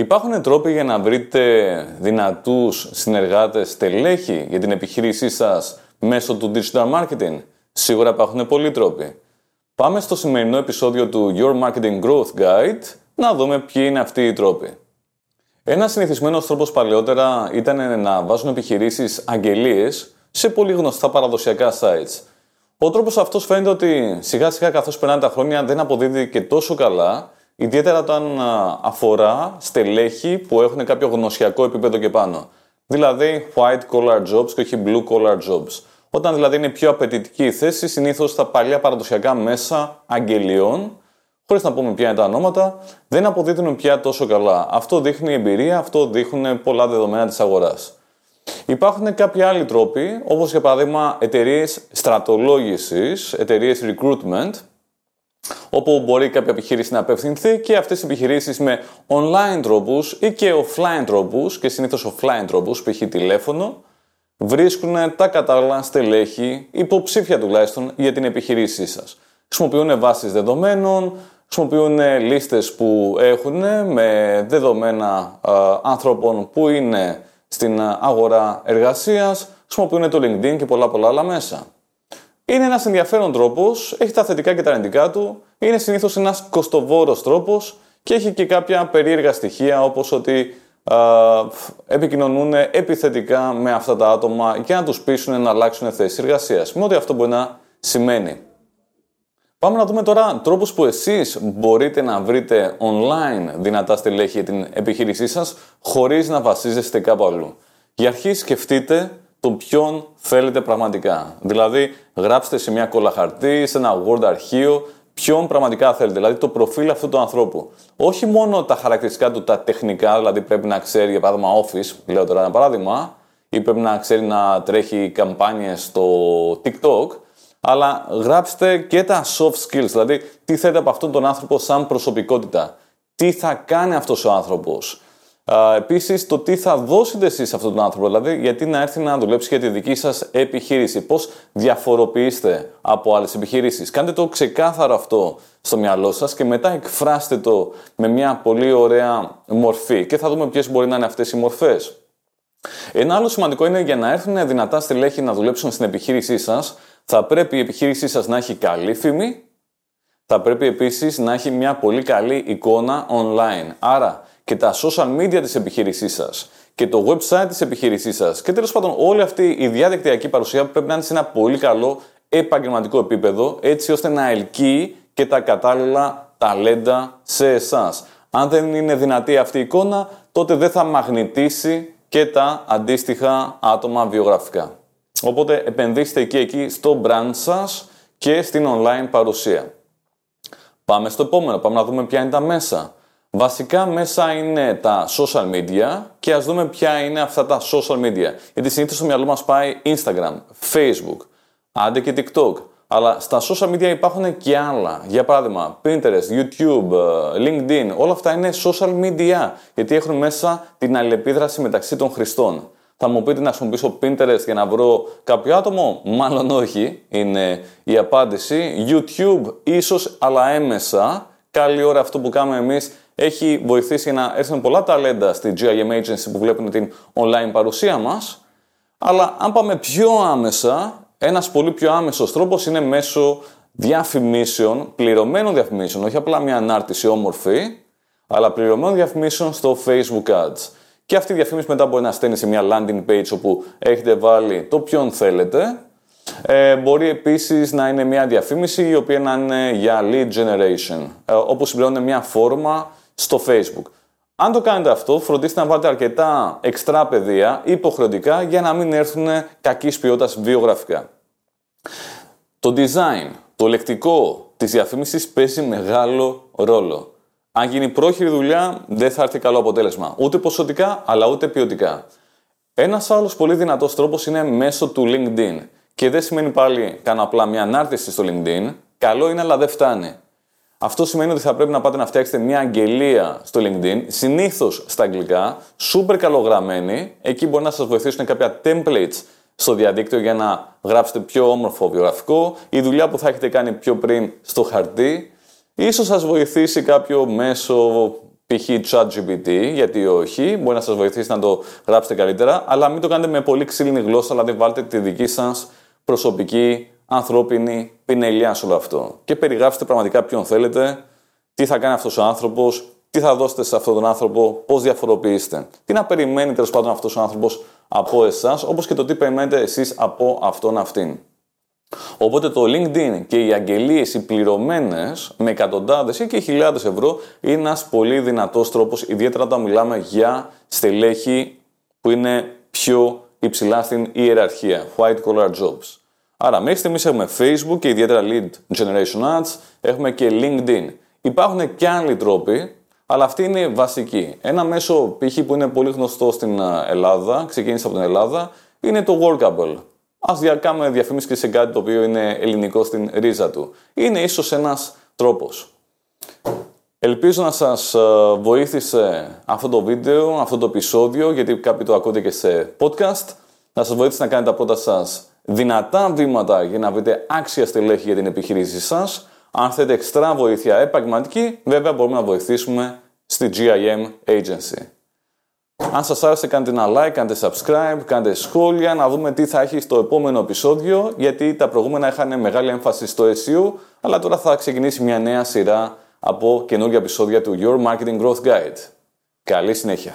Υπάρχουν τρόποι για να βρείτε δυνατούς συνεργάτες τελέχη για την επιχείρησή σας μέσω του digital marketing; Σίγουρα υπάρχουν πολλοί τρόποι. Πάμε στο σημερινό επεισόδιο του Your Marketing Growth Guide να δούμε ποιοι είναι αυτοί οι τρόποι. Ένα συνηθισμένος τρόπος παλαιότερα ήταν να βάζουν επιχειρήσεις αγγελίες σε πολύ γνωστά παραδοσιακά sites. Ο τρόπος αυτός φαίνεται ότι σιγά σιγά καθώς περνάνε τα χρόνια δεν αποδίδει και τόσο καλά, ιδιαίτερα όταν αφορά στελέχη που έχουν κάποιο γνωσιακό επίπεδο και πάνω. Δηλαδή white collar jobs και όχι blue collar jobs. Όταν δηλαδή είναι πιο απαιτητική η θέση, συνήθως στα παλιά παραδοσιακά μέσα αγγελιών, χωρίς να πούμε ποια είναι τα ονόματα, δεν αποδίδουν πια τόσο καλά. Αυτό δείχνει η εμπειρία, αυτό δείχνουν πολλά δεδομένα της αγοράς. Υπάρχουν κάποιοι άλλοι τρόποι, όπως για παράδειγμα εταιρείες στρατολόγησης, εταιρείες recruitment, όπου μπορεί κάποια επιχείρηση να απευθυνθεί και αυτές οι επιχειρήσεις με online τρόπους ή και offline τρόπους και συνήθως offline τρόπους, π.χ. τηλέφωνο, βρίσκουν τα κατάλληλα στελέχη, υποψήφια τουλάχιστον, για την επιχειρήσή σας. Χρησιμοποιούν βάσεις δεδομένων, χρησιμοποιούν λίστες που έχουν με δεδομένα ανθρώπων που είναι στην αγορά εργασίας, χρησιμοποιούν το LinkedIn και πολλά πολλά άλλα μέσα. Είναι ένας ενδιαφέρον τρόπος, έχει τα θετικά και τα αρνητικά του, είναι συνήθως ένας κοστοβόρος τρόπος και έχει και κάποια περίεργα στοιχεία όπως ότι επικοινωνούν επιθετικά με αυτά τα άτομα για να τους πείσουν να αλλάξουν θέση εργασίας. Με ό,τι αυτό μπορεί να σημαίνει. Πάμε να δούμε τώρα τρόπους που εσείς μπορείτε να βρείτε online δυνατά στελέχη για την επιχείρησή σας χωρίς να βασίζεστε κάπου αλλού. Για αρχή σκεφτείτε τον ποιον θέλετε πραγματικά. Δηλαδή, γράψτε σε μια κόλλα χαρτί, σε ένα Word αρχείο, ποιον πραγματικά θέλετε, δηλαδή το προφίλ αυτού του ανθρώπου. Όχι μόνο τα χαρακτηριστικά του, τα τεχνικά, δηλαδή πρέπει να ξέρει για παράδειγμα Office, λέω τώρα ένα παράδειγμα, ή πρέπει να ξέρει να τρέχει καμπάνιες στο TikTok, αλλά γράψτε και τα soft skills, δηλαδή τι θέλετε από αυτόν τον άνθρωπο σαν προσωπικότητα. Τι θα κάνει αυτός ο άνθρωπος. Επίσης, το τι θα δώσετε εσείς σε αυτόν τον άνθρωπο, δηλαδή γιατί να έρθει να δουλέψει για τη δική σας επιχείρηση. Πώς διαφοροποιείστε από άλλες επιχειρήσεις. Κάντε το ξεκάθαρο αυτό στο μυαλό σας και μετά εκφράστε το με μια πολύ ωραία μορφή. Και θα δούμε ποιες μπορεί να είναι αυτές οι μορφές. Ένα άλλο σημαντικό είναι για να έρθουν δυνατά στελέχη να δουλέψουν στην επιχείρησή σας, θα πρέπει η επιχείρησή σας να έχει καλή φήμη. Θα πρέπει επίσης να έχει μια πολύ καλή εικόνα online. Άρα, και τα social media της επιχείρησής σας και το website της επιχείρησής σας και τέλος πάντων όλη αυτή η διαδικτυακή παρουσία πρέπει να είναι σε ένα πολύ καλό επαγγελματικό επίπεδο έτσι ώστε να ελκύει και τα κατάλληλα ταλέντα σε εσάς. Αν δεν είναι δυνατή αυτή η εικόνα, τότε δεν θα μαγνητήσει και τα αντίστοιχα άτομα βιογραφικά. Οπότε επενδύστε εκεί, εκεί στο brand σας και στην online παρουσία. Πάμε στο επόμενο, πάμε να δούμε ποια είναι τα μέσα. Βασικά μέσα είναι τα social media και ας δούμε ποια είναι αυτά τα social media. Γιατί συνήθως στο μυαλό μας πάει Instagram, Facebook, άντε και TikTok. Αλλά στα social media υπάρχουν και άλλα. Για παράδειγμα, Pinterest, YouTube, LinkedIn, όλα αυτά είναι social media. Γιατί έχουν μέσα την αλληλεπίδραση μεταξύ των χρηστών. Θα μου πείτε να χρησιμοποιήσω Pinterest για να βρω κάποιο άτομο; Μάλλον όχι, είναι η απάντηση. YouTube ίσως, αλλά έμεσα. Καλή ώρα αυτό που κάνουμε εμείς έχει βοηθήσει να έρθουν πολλά ταλέντα στη GIM Agency που βλέπουν την online παρουσία μας. Αλλά αν πάμε πιο άμεσα, ένας πολύ πιο άμεσος τρόπος είναι μέσω διαφημίσεων, πληρωμένων διαφημίσεων, όχι απλά μια ανάρτηση όμορφη, αλλά πληρωμένων διαφημίσεων στο Facebook Ads. Και αυτή η διαφήμιση μετά μπορεί να στέλνει σε μια landing page όπου έχετε βάλει το ποιον θέλετε. Ε, μπορεί επίσης να είναι μια διαφήμιση η οποία να είναι για lead generation, ε, όπου συμπληρώνει μια φόρμα στο Facebook. Αν το κάνετε αυτό, φροντίστε να βάλετε αρκετά εξτρά παιδεία υποχρεωτικά για να μην έρθουν κακής ποιότητας βιογραφικά. Το design, το λεκτικό της διαφήμισης παίζει μεγάλο ρόλο. Αν γίνει πρόχειρη δουλειά, δεν θα έρθει καλό αποτέλεσμα. Ούτε ποσοτικά, αλλά ούτε ποιοτικά. Ένας άλλος πολύ δυνατός τρόπος είναι μέσω του LinkedIn. Και δεν σημαίνει πάλι κάνω απλά μια ανάρτηση στο LinkedIn. Καλό είναι, αλλά δεν φτάνει. Αυτό σημαίνει ότι θα πρέπει να πάτε να φτιάξετε μια αγγελία στο LinkedIn, συνήθως στα αγγλικά, super καλογραμμένη. Εκεί μπορεί να σας βοηθήσουν κάποια templates στο διαδίκτυο για να γράψετε πιο όμορφο βιογραφικό, η δουλειά που θα έχετε κάνει πιο πριν στο χαρτί. Ίσως σας βοηθήσει κάποιο μέσο π.χ. ChatGPT, γιατί όχι, μπορεί να σας βοηθήσει να το γράψετε καλύτερα, αλλά μην το κάνετε με πολύ ξύλινη γλώσσα, δηλαδή βάλτε τη δική σας προσωπική, ανθρώπινη πινελιά σε όλο αυτό. Και περιγράψτε πραγματικά ποιον θέλετε, τι θα κάνει αυτός ο άνθρωπος, τι θα δώσετε σε αυτόν τον άνθρωπο, πώς διαφοροποιήσετε. Τι να περιμένει τέλος πάντων αυτός ο άνθρωπος από εσάς, όπως και το τι περιμένετε εσείς από αυτόν αυτήν. Οπότε το LinkedIn και οι αγγελίες, οι πληρωμένες με εκατοντάδες ή και χιλιάδες ευρώ είναι ένας πολύ δυνατός τρόπος, ιδιαίτερα όταν μιλάμε για στελέχη που είναι πιο υψηλά στην ιεραρχία, white collar jobs. Άρα μέχρι στιγμής έχουμε Facebook και ιδιαίτερα lead generation ads, έχουμε και LinkedIn. Υπάρχουν και άλλοι τρόποι, αλλά αυτή είναι βασική. Ένα μέσο π.χ. που είναι πολύ γνωστό στην Ελλάδα, ξεκίνησε από την Ελλάδα, είναι το Workable. Α κάνουμε διαφήμιση και σε κάτι το οποίο είναι ελληνικό στην ρίζα του. Είναι ίσως ένας τρόπος. Ελπίζω να σας ε, βοήθησε αυτό το βίντεο, αυτό το επεισόδιο, γιατί κάποιοι το ακούτε και σε podcast. Να σας βοήθησε να κάνετε τα πρώτα σας δυνατά βήματα για να βρείτε άξια στελέχη για την επιχείρησή σας. Αν θέλετε εξτρά βοήθεια επαγγελματική, βέβαια μπορούμε να βοηθήσουμε στη GIM Agency. Αν σας άρεσε κάντε ένα like, κάντε subscribe, κάντε σχόλια, να δούμε τι θα έχει στο επόμενο επεισόδιο, γιατί τα προηγούμενα είχαν μεγάλη έμφαση στο SEO, αλλά τώρα θα ξεκινήσει μια νέα σειρά από καινούργια επεισόδια του Your Marketing Growth Guide. Καλή συνέχεια!